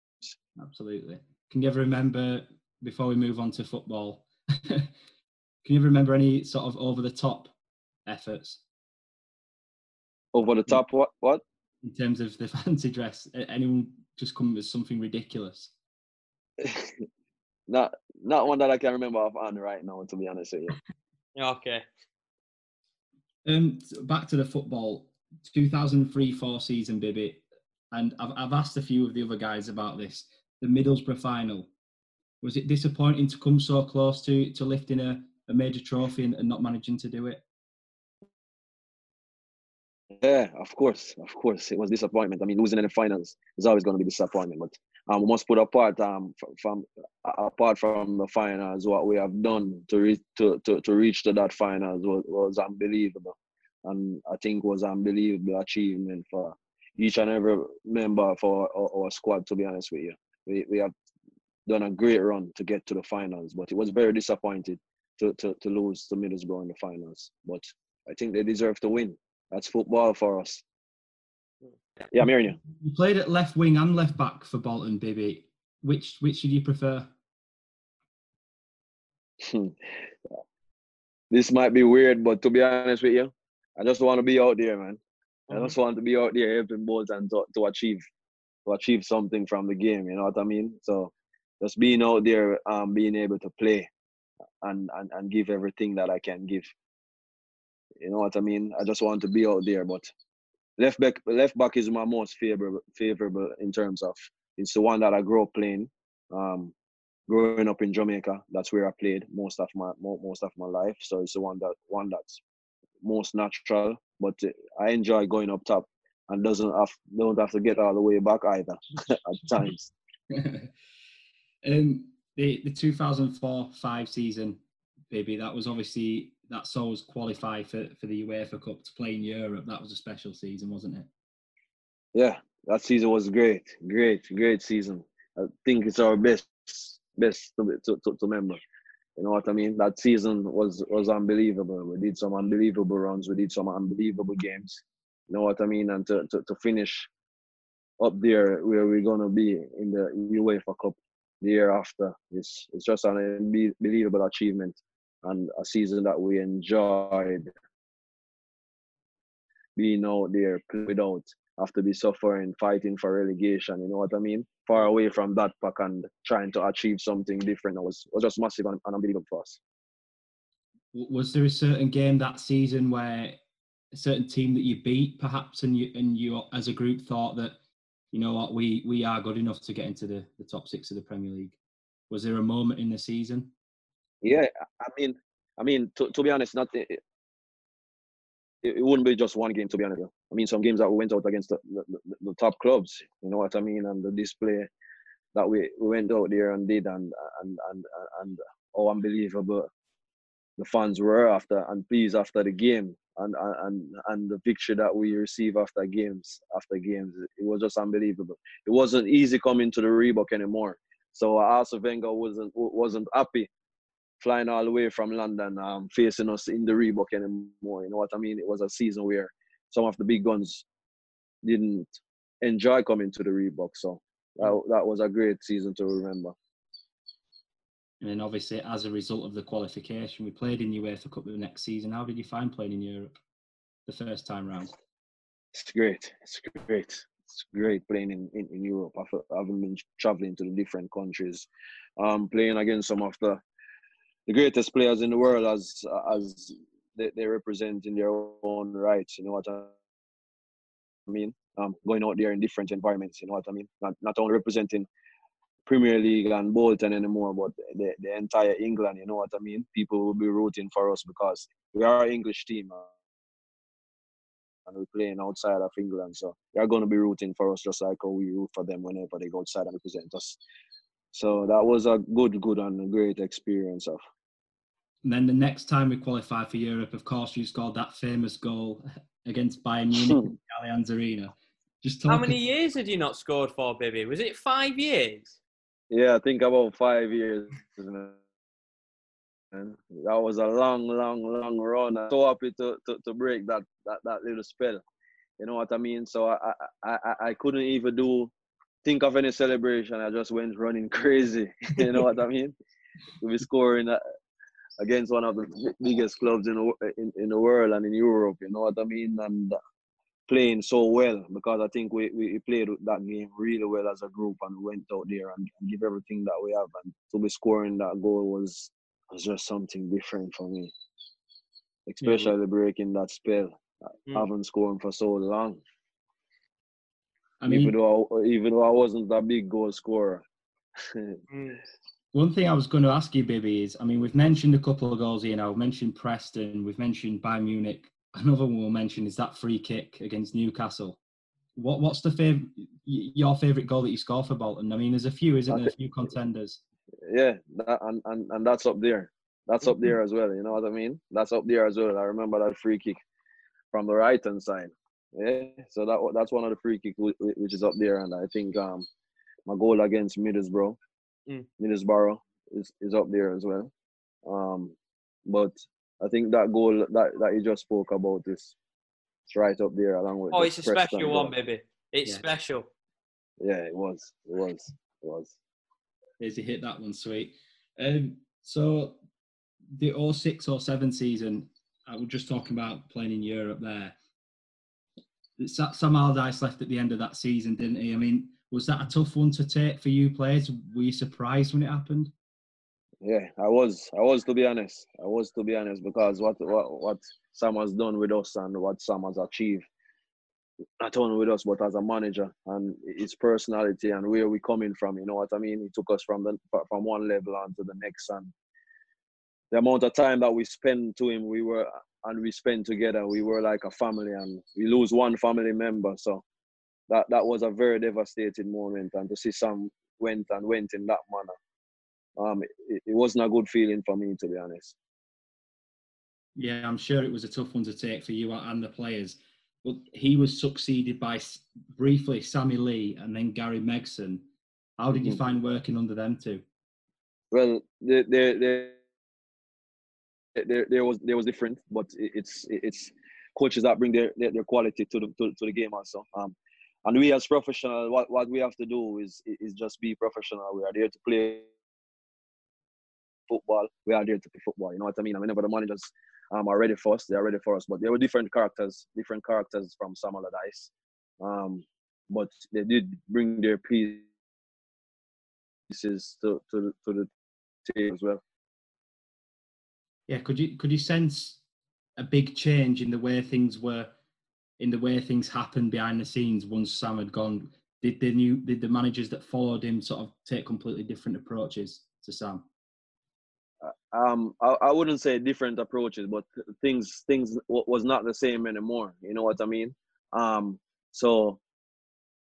Absolutely. Can you ever remember, before we move on to football, <laughs> can you ever remember any sort of over the top efforts? Over the top, what? What? In terms of the <laughs> fancy dress, anyone just come with something ridiculous? <laughs> not not one that I can remember offhand right now, to be honest with you. okay. Um, back to the football, 2003-4 season, Bibi, and I've I've asked a few of the other guys about this. The Middlesbrough final, was it disappointing to come so close to to lifting a, a major trophy and, and not managing to do it? Yeah, of course, of course, it was disappointment. I mean, losing in the finals is always going to be disappointment, but um, we must put apart um from, apart from the finals what we have done to reach to, to, to reach to that finals was, was unbelievable, and I think was unbelievable achievement for each and every member for our, our squad. To be honest with you, we we have done a great run to get to the finals, but it was very disappointed to to, to lose to Middlesbrough in the finals. But I think they deserve to win. That's football for us. Yeah, I'm hearing you. You played at left wing and left back for Bolton, Bibi. Which which did you prefer? this might be weird, but to be honest with you, I just want to be out there, man. I just want to be out there helping Bolton to, to achieve to achieve something from the game. You know what I mean? So just being out there, um, being able to play and, and, and give everything that I can give. You know what I mean? I just want to be out there, but left back left back is my most favorable favorable in terms of it's the one that I grew up playing. Um, growing up in Jamaica, that's where I played most of my most of my life. So it's the one that one that's most natural. But I enjoy going up top and doesn't have don't have to get all the way back either <laughs> at times. <laughs> um, the the 2004-5 season, Bibi, that was obviously that saw us qualify for, for the UEFA Cup to play in Europe. That was a special season, wasn't it? Yeah, that season was great, great, great season. I think it's our best best to, to, to, to remember. You know what I mean? That season was was unbelievable. We did some unbelievable runs. We did some unbelievable games. You know what I mean? And to, to, to finish up there where we're gonna be in the UEFA Cup the year after, it's it's just an unbelievable achievement and a season that we enjoyed being out there without have to be suffering, fighting for relegation. You know what I mean? Far away from that pack and trying to achieve something different. It was was just massive and, and unbelievable for us. Was there a certain game that season where a certain team that you beat, perhaps, and you and you as a group thought that, you know what, we we are good enough to get into the, the top six of the Premier League? Was there a moment in the season? Yeah, I mean, I mean, to, to be honest, not eh, eh, it, it, wouldn't be just one game. To be honest, I mean, some games that we went out against the, the, the, top clubs. You know what I mean? And the display that we, we went out there and did, and and and and how unbelievable the fans were after and pleased after the game, and and and the picture that we receive after games after games, it was just unbelievable. It wasn't easy coming to the Reebok anymore. So Arsene Wenger wasn't wasn't happy flying all the way from London, um, facing us in the Reebok anymore. You know what I mean? It was a season where some of the big guns didn't enjoy coming to the Reebok. So that, that was a great season to remember. And then obviously, as a result of the qualification, we played in UEFA Cup the next season. How did you find playing in Europe the first time round? It's great. It's great. It's great playing in, in, in Europe. I've, I've been traveling to the different countries, um, playing against some of the the greatest players in the world as as they, they represent in their own rights. You know what I mean? Um, going out there in different environments. You know what I mean? Not not only representing Premier League and Bolton anymore, but the, the entire England. You know what I mean? People will be rooting for us because we are an English team. Uh, and we're playing outside of England, so they're going to be rooting for us just like we root for them whenever they go outside and represent us. So that was a good, good and a great experience of. And then the next time we qualified for Europe, of course, you scored that famous goal <laughs> against Bayern Munich in <laughs> the Allianz Arena. Just how many years had you not scored for, Bibi? Was it five years? Yeah, I think about five years. And that was a long, long, long run. I'm so happy to, to, to break that, that, that little spell. You know what I mean? So I, I, I, I couldn't even do think of any celebration. I just went running <laughs> crazy. you know what I mean? To be scoring uh, against one of the biggest clubs in the, in, in the world and in Europe. You know what I mean? And uh, playing so well because I think we, we played that game really well as a group and went out there and, and give everything that we have. And to be scoring that goal was was just something different for me, especially yeah. breaking that spell. I haven't scored for so long. I mean, even though I, even though I wasn't that big goal scorer. <laughs> Mm. One thing I was going to ask you, Bibi, is I mean, we've mentioned a couple of goals here now. We've mentioned Preston, we've mentioned Bayern Munich. Another one we'll mention is that free kick against Newcastle. What What's the fav- your favourite goal that you score for Bolton? I mean, there's a few, isn't there? A few contenders. Yeah, that, and, and, and that's up there. That's up there as well. You know what I mean? That's up there as well. I remember that free kick from the right hand side. Yeah, so that that's one of the free kick which is up there, and I think um my goal against Middlesbrough, mm. Middlesbrough is, is up there as well. Um, but I think that goal that, that you just spoke about is it's right up there along with. Oh, it's a special one, Bibi. It's yeah. special. Yeah, it was. It was. It was. Here's a hit that one, sweet. Um, so the 06 or 07 season, I was just talking about playing in Europe there. Sam Allardyce left at the end of that season, didn't he? I mean, was that a tough one to take for you players? Were you surprised when it happened? Yeah, I was. I was to be honest. I was to be honest because what what what Sam has done with us and what Sam has achieved, not only with us but as a manager and his personality and where we coming from. You know what I mean? He took us from the from one level on to the next and the amount of time that we spent to him, we were and we spent together. We were like a family, and we lose one family member. So that that was a very devastating moment, and to see Sam went and went in that manner, um, it, it wasn't a good feeling for me to be honest. Yeah, I'm sure it was a tough one to take for you and the players. But he was succeeded by briefly Sammy Lee and then Gary Megson. How did you mm-hmm. find working under them two? Well, they, they, they there, there was there was different, but it's it's coaches that bring their, their, their quality to the to, to, the game also. Um, and we as professionals, what, what we have to do is is just be professional. We are there to play football. We are there to play football. You know what I mean? I mean, the managers um, are ready for us, they are ready for us. But there were different characters, different characters from Sam Allardyce. Um, but they did bring their pieces to, to, to the team as well yeah, could you could you sense a big change in the way things were, in the way things happened behind the scenes once Sam had gone? Did the new did the managers that followed him sort of take completely different approaches to Sam? Uh, um, I, I wouldn't say different approaches, but things things was not the same anymore. You know what I mean? Um, so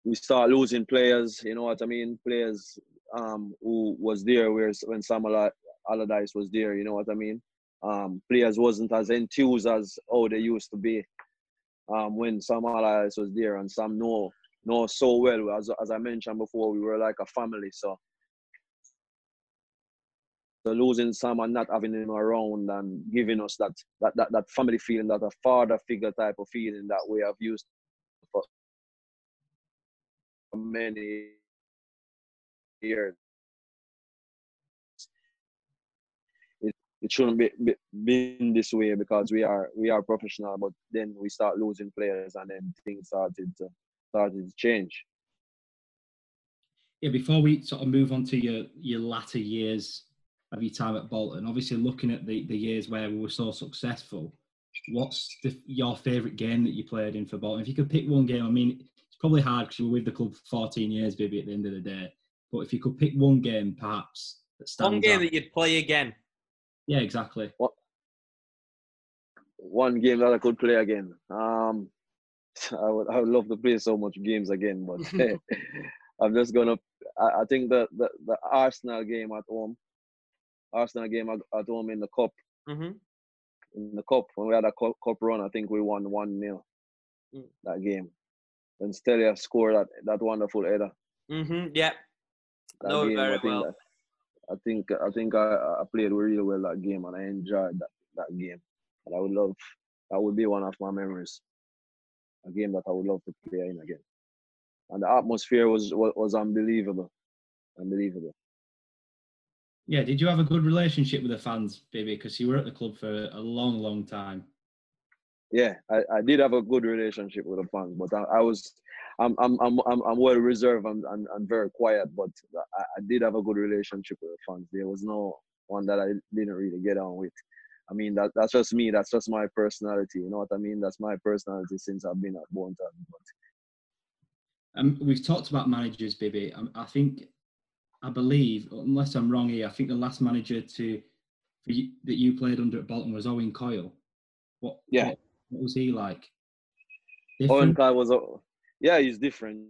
we start losing players. You know what I mean? Players um, who was there where when Sam Allardyce was there. You know what I mean? Um, players wasn't as enthused as how they used to be um, when Sam Allardyce was there, and Sam know know so well. As as I mentioned before, we were like a family. So, so losing Sam and not having him around and giving us that that that, that family feeling, that a father figure type of feeling that we have used for many years. It shouldn't be, be been this way because we are we are professional but then we start losing players and then things started to started to change. Yeah before we sort of move on to your your latter years of your time at bolton obviously looking at the the years where we were so successful what's the, your favorite game that you played in for bolton? If you could pick one game i mean it's probably hard because you were with the club for 14 years maybe at the end of the day but if you could pick one game perhaps that stands one game out, that you'd play again yeah, exactly. What? One game that I could play again. Um, <laughs> I would I would love to play so much games again, but <laughs> <laughs> I'm just gonna. I, I think the, the the Arsenal game at home, Arsenal game at, at home in the cup. Mm-hmm. In the cup when we had a cup, cup run, I think we won one 0 mm. that game. When Stelios scored that that wonderful header. Mm-hmm. Yeah. That no, game, very well. That, I think I think I, I played really well that game and I enjoyed that, that game. And I would love that would be one of my memories. A game that I would love to play in again. And the atmosphere was was, was unbelievable. Unbelievable. Yeah, did you have a good relationship with the fans, Bibi? Because you were at the club for a long, long time. Yeah, I, I did have a good relationship with the fans, but I, I was I'm I'm I'm I'm, I'm well reserved and, and, and very quiet, but I, I did have a good relationship with the fans. There was no one that I didn't really get on with. I mean that that's just me. That's just my personality. You know what I mean? That's my personality since I've been at Bolton. But um, we've talked about managers, Bibi. I, I think, I believe, unless I'm wrong here, I think the last manager to you, that you played under at Bolton was Owen Coyle. What? Yeah. What, what was he like? Different? Owen Coyle was yeah, he's different.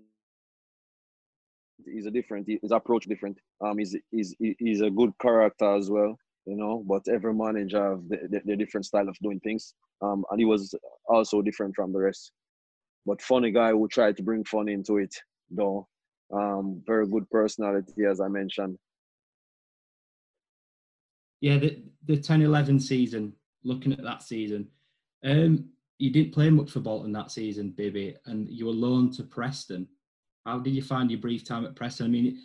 He's a different. His approach different. Um, he's he's he's a good character as well. You know, but every manager have the, the, the different style of doing things. Um, and he was also different from the rest. But funny guy who tried to bring fun into it, though. Um, very good personality, as I mentioned. Yeah, the the 10-11 season. Looking at that season, um, you didn't play much for Bolton that season, Bibi, and you were loaned to Preston. How did you find your brief time at Preston? I mean,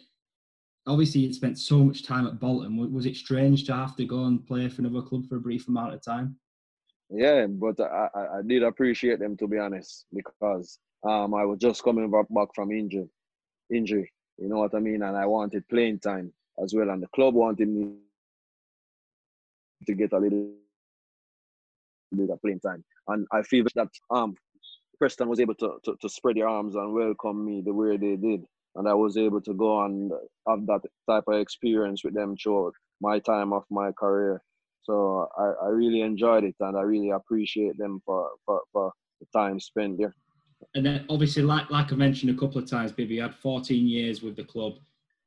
obviously you spent so much time at Bolton. Was it strange to have to go and play for another club for a brief amount of time? Yeah, but I, I did appreciate them to be honest because um, I was just coming back from injury, injury. You know what I mean? And I wanted playing time as well, and the club wanted me to get a little bit of playing time. And I feel that um, Preston was able to, to, to spread their arms and welcome me the way they did. And I was able to go and have that type of experience with them throughout my time of my career. So I, I really enjoyed it, and I really appreciate them for, for, for the time spent there. And then obviously, like like I mentioned a couple of times, Bibi, you had 14 years with the club.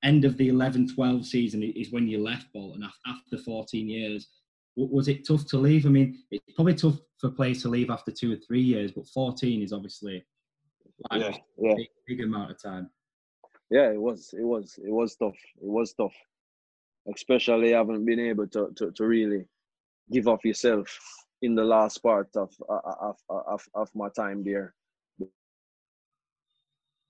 End of the 11-12 season is when you left Bolton after 14 years. Was it tough to leave? I mean, it's probably tough for players to leave after two or three years, but 14 is obviously like yeah, yeah. Big, big amount of time. Yeah, it was, it was, it was tough. It was tough, especially having been able to to, to really give off yourself in the last part of of of, of my time there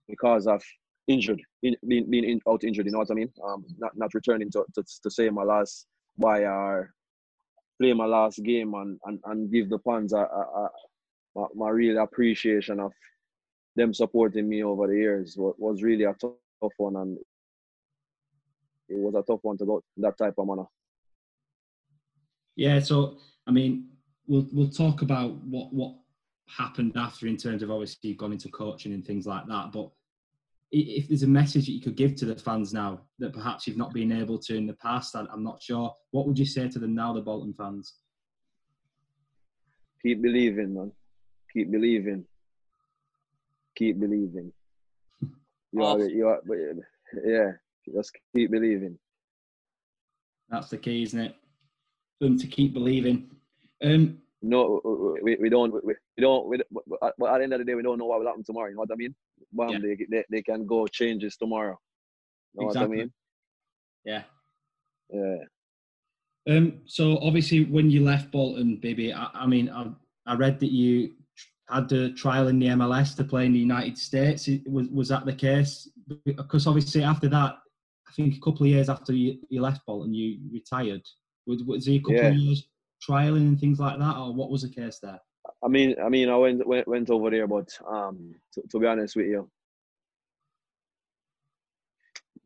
because of injured, in, being being in, out injured. You know what I mean? Um, not not returning to to, to say my last why or play my last game and and, and give the fans a, a, a my, my real appreciation of them supporting me over the years was, was really a tough, one and it was a tough one to go that type of manner. Yeah, so I mean, we'll we'll talk about what what happened after in terms of obviously you've gone into coaching and things like that. But if there's a message that you could give to the fans now that perhaps you've not been able to in the past, I'm not sure. What would you say to them now, the Bolton fans? Keep believing, man. Keep believing. Keep believing. <laughs> You are, you are, yeah, just keep believing. That's the key, isn't it? Them to keep believing. Um, no, we, we don't, we, we don't, we, but at the end of the day, we don't know what will happen tomorrow. You know what I mean? Bam, yeah. they, they, they can go changes tomorrow. You know exactly. what I mean? Yeah. Yeah. Um. So obviously, when you left Bolton, Bibi, I, I mean, I, I read that you had a trial in the MLS to play in the United States. Was was that the case? Because obviously, after that, I think a couple of years after you, you left Bolton, you retired. Was, was it a couple yeah. of years trialing and things like that, or what was the case there? I mean, I mean, I went went, went over there, but um, to, to be honest with you,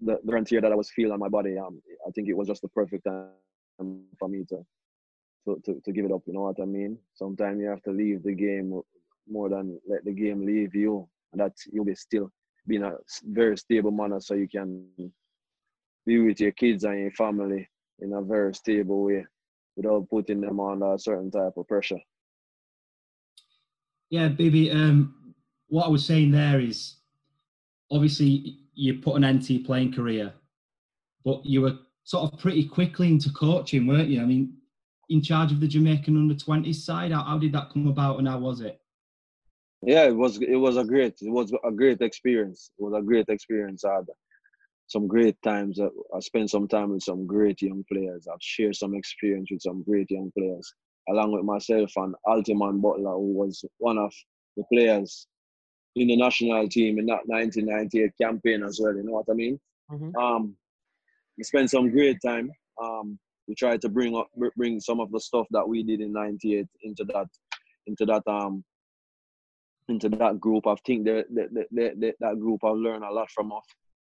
the, the frontier that I was feeling on my body, um, I think it was just the perfect time for me to, to, to, to give it up. You know what I mean? Sometimes you have to leave the game more than let the game leave you, and that you'll be still being a very stable manner, so you can be with your kids and your family in a very stable way without putting them under a certain type of pressure. Yeah, Bibi. Um, what I was saying there is, obviously, you put an end to your playing career, but you were sort of pretty quickly into coaching, weren't you? I mean, in charge of the Jamaican under 20s side. How, how did that come about, and how was it? Yeah, it was. It was a great. It was a great experience. It was a great experience. I had some great times. I spent some time with some great young players. I've shared some experience with some great young players along with myself and Altimont Butler, who was one of the players in the national team in that 1998 campaign as well. You know what I mean? Mm-hmm. Um, we spent some great time. Um, we tried to bring up, bring some of the stuff that we did in '98 into that, into that, um, into that group. I think that that, that, that group have learned a lot from us,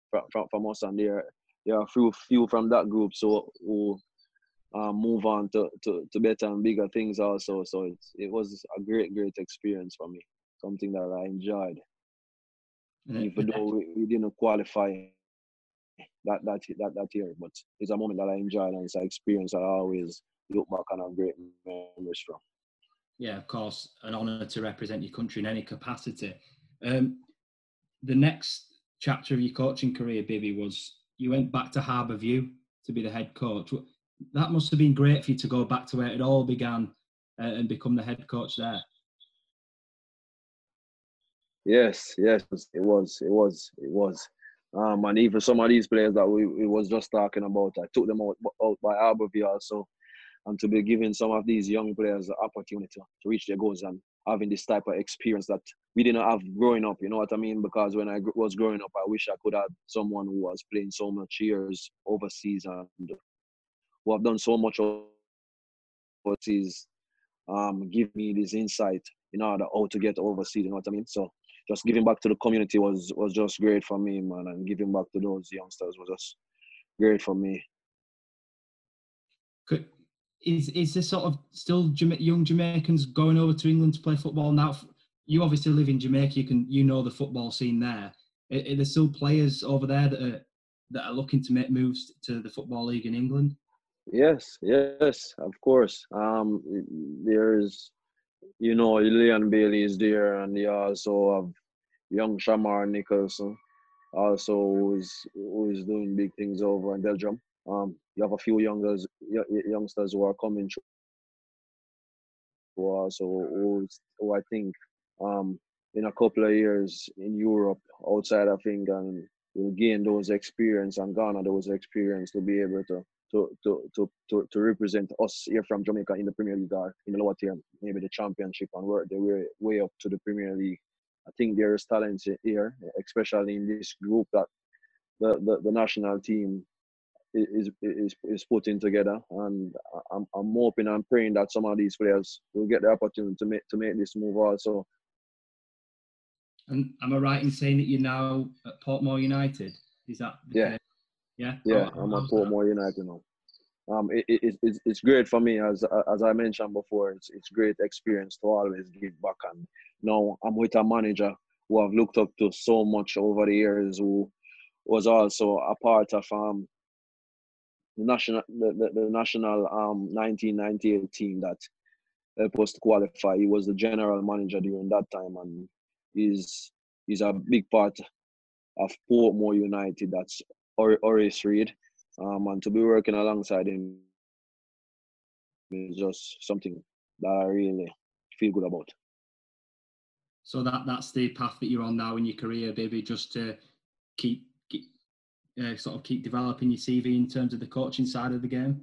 from, from from us, and there, there are a few, few from that group so who um, move on to, to, to better and bigger things also. So it, it was a great, great experience for me. Something that I enjoyed. Mm-hmm. Even though we, we, didn't qualify that, that that that year, but it's a moment that I enjoyed and it's an experience that I always look back on have great memories from. Yeah, of course, an honour to represent your country in any capacity. Um, the next chapter of your coaching career, Bibi, was you went back to Harbour View to be the head coach that must have been great for you to go back to where it all began uh, and become the head coach there. Yes, yes, it was, it was, it was. Um, and even some of these players that we, we was just talking about, I took them out, out by Harbour View also, and to be giving some of these young players the opportunity to reach their goals and having this type of experience that we didn't have growing up. You know what I mean? Because when I was growing up, I wish I could have someone who was playing so much years overseas and who have done so much overseas um, give me this insight in order how to get overseas. You know what I mean? So just giving back to the community was was just great for me, man, and giving back to those youngsters was just great for me. Could, is is this sort of still young Jamaicans going over to England to play football now? You obviously live in Jamaica. You can you know the football scene there. Are, are there still players over there that are that are looking to make moves to the football league in England? Yes, yes, of course. Um, there's, you know, Leon Bailey is there, and you also have young Shamar Nicholson, also who is who is doing big things over in Belgium. Um, you have a few youngers, youngsters who are coming who also who, who I think um, in a couple of years in Europe, outside of England, will gain those experience and garner those experience to be able to to, to, to, to, to represent us here from Jamaica in the Premier League or in the lower tier, maybe the championship and work their way, way up to the Premier League. I think there is talent here, especially in this group that the, the, the national team is, is is putting together, and I'm I'm hoping and praying that some of these players will get the opportunity to make to make this move also. And am I right in saying that you're now at Portmore United? Is that yeah? Yeah. Yeah, I'm at Portmore United now. Um, it, it, it's, it's great for me as as I mentioned before. It's it's great experience to always give back, and now I'm with a manager who I've looked up to so much over the years, who was also a part of um the national the, the, the national um 1998 team that helped us to qualify. He was the general manager during that time, and he's he's a big part of Portmore United. That's Horace Reid, um, and to be working alongside him is just something that I really feel good about. So that that's the path that you're on now in your career, Bibi. Just to keep uh, sort of keep developing your CV in terms of the coaching side of the game.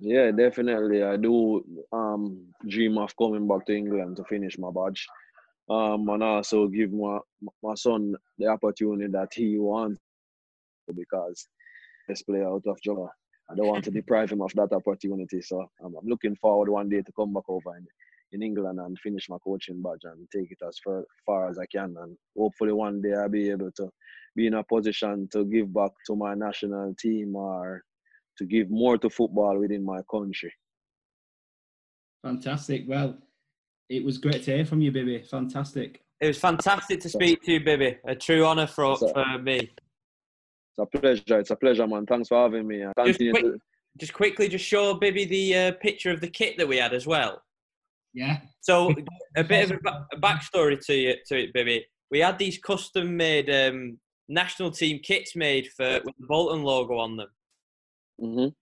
Yeah, definitely. I do um, dream of coming back to England to finish my badge, um, and also give my my son the opportunity that he wants because let's play out of Java. I don't want to <laughs> deprive him of that opportunity. So I'm, I'm, looking forward one day to come back over in, in England and finish my coaching badge and take it as far, far as I can. And hopefully one day I'll be able to be in a position to give back to my national team or to give more to football within my country. Fantastic. Well, it was great to hear from you, Bibi. Fantastic. It was fantastic to speak to you, Bibi. A true honour for, for me. It's a pleasure. It's a pleasure, man. Thanks for having me. Just, quick, to... just, quickly, just show Bibi the uh, picture of the kit that we had as well. Yeah. So <laughs> a bit of a, a backstory to it, to it, Bibi. We had these custom-made um, national team kits made for with the Bolton logo on them. Mhm.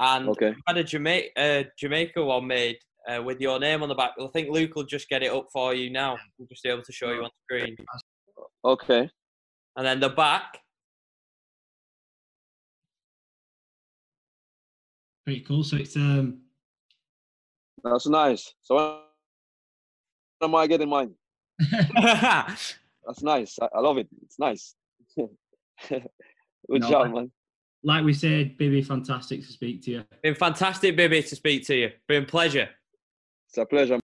And okay. we had a Jamaica, uh, Jamaica one made uh, with your name on the back. I think Luke will just get it up for you now. We'll just be able to show you on screen. Okay. And then the back Pretty cool. So it's um. That's nice. So when am I getting mine? <laughs> That's nice. I, I, love it. It's nice. <laughs> Good no, job, man. Like we said, Bibi, fantastic to speak to you. Been fantastic, Bibi, to speak to you. Been pleasure. It's a pleasure.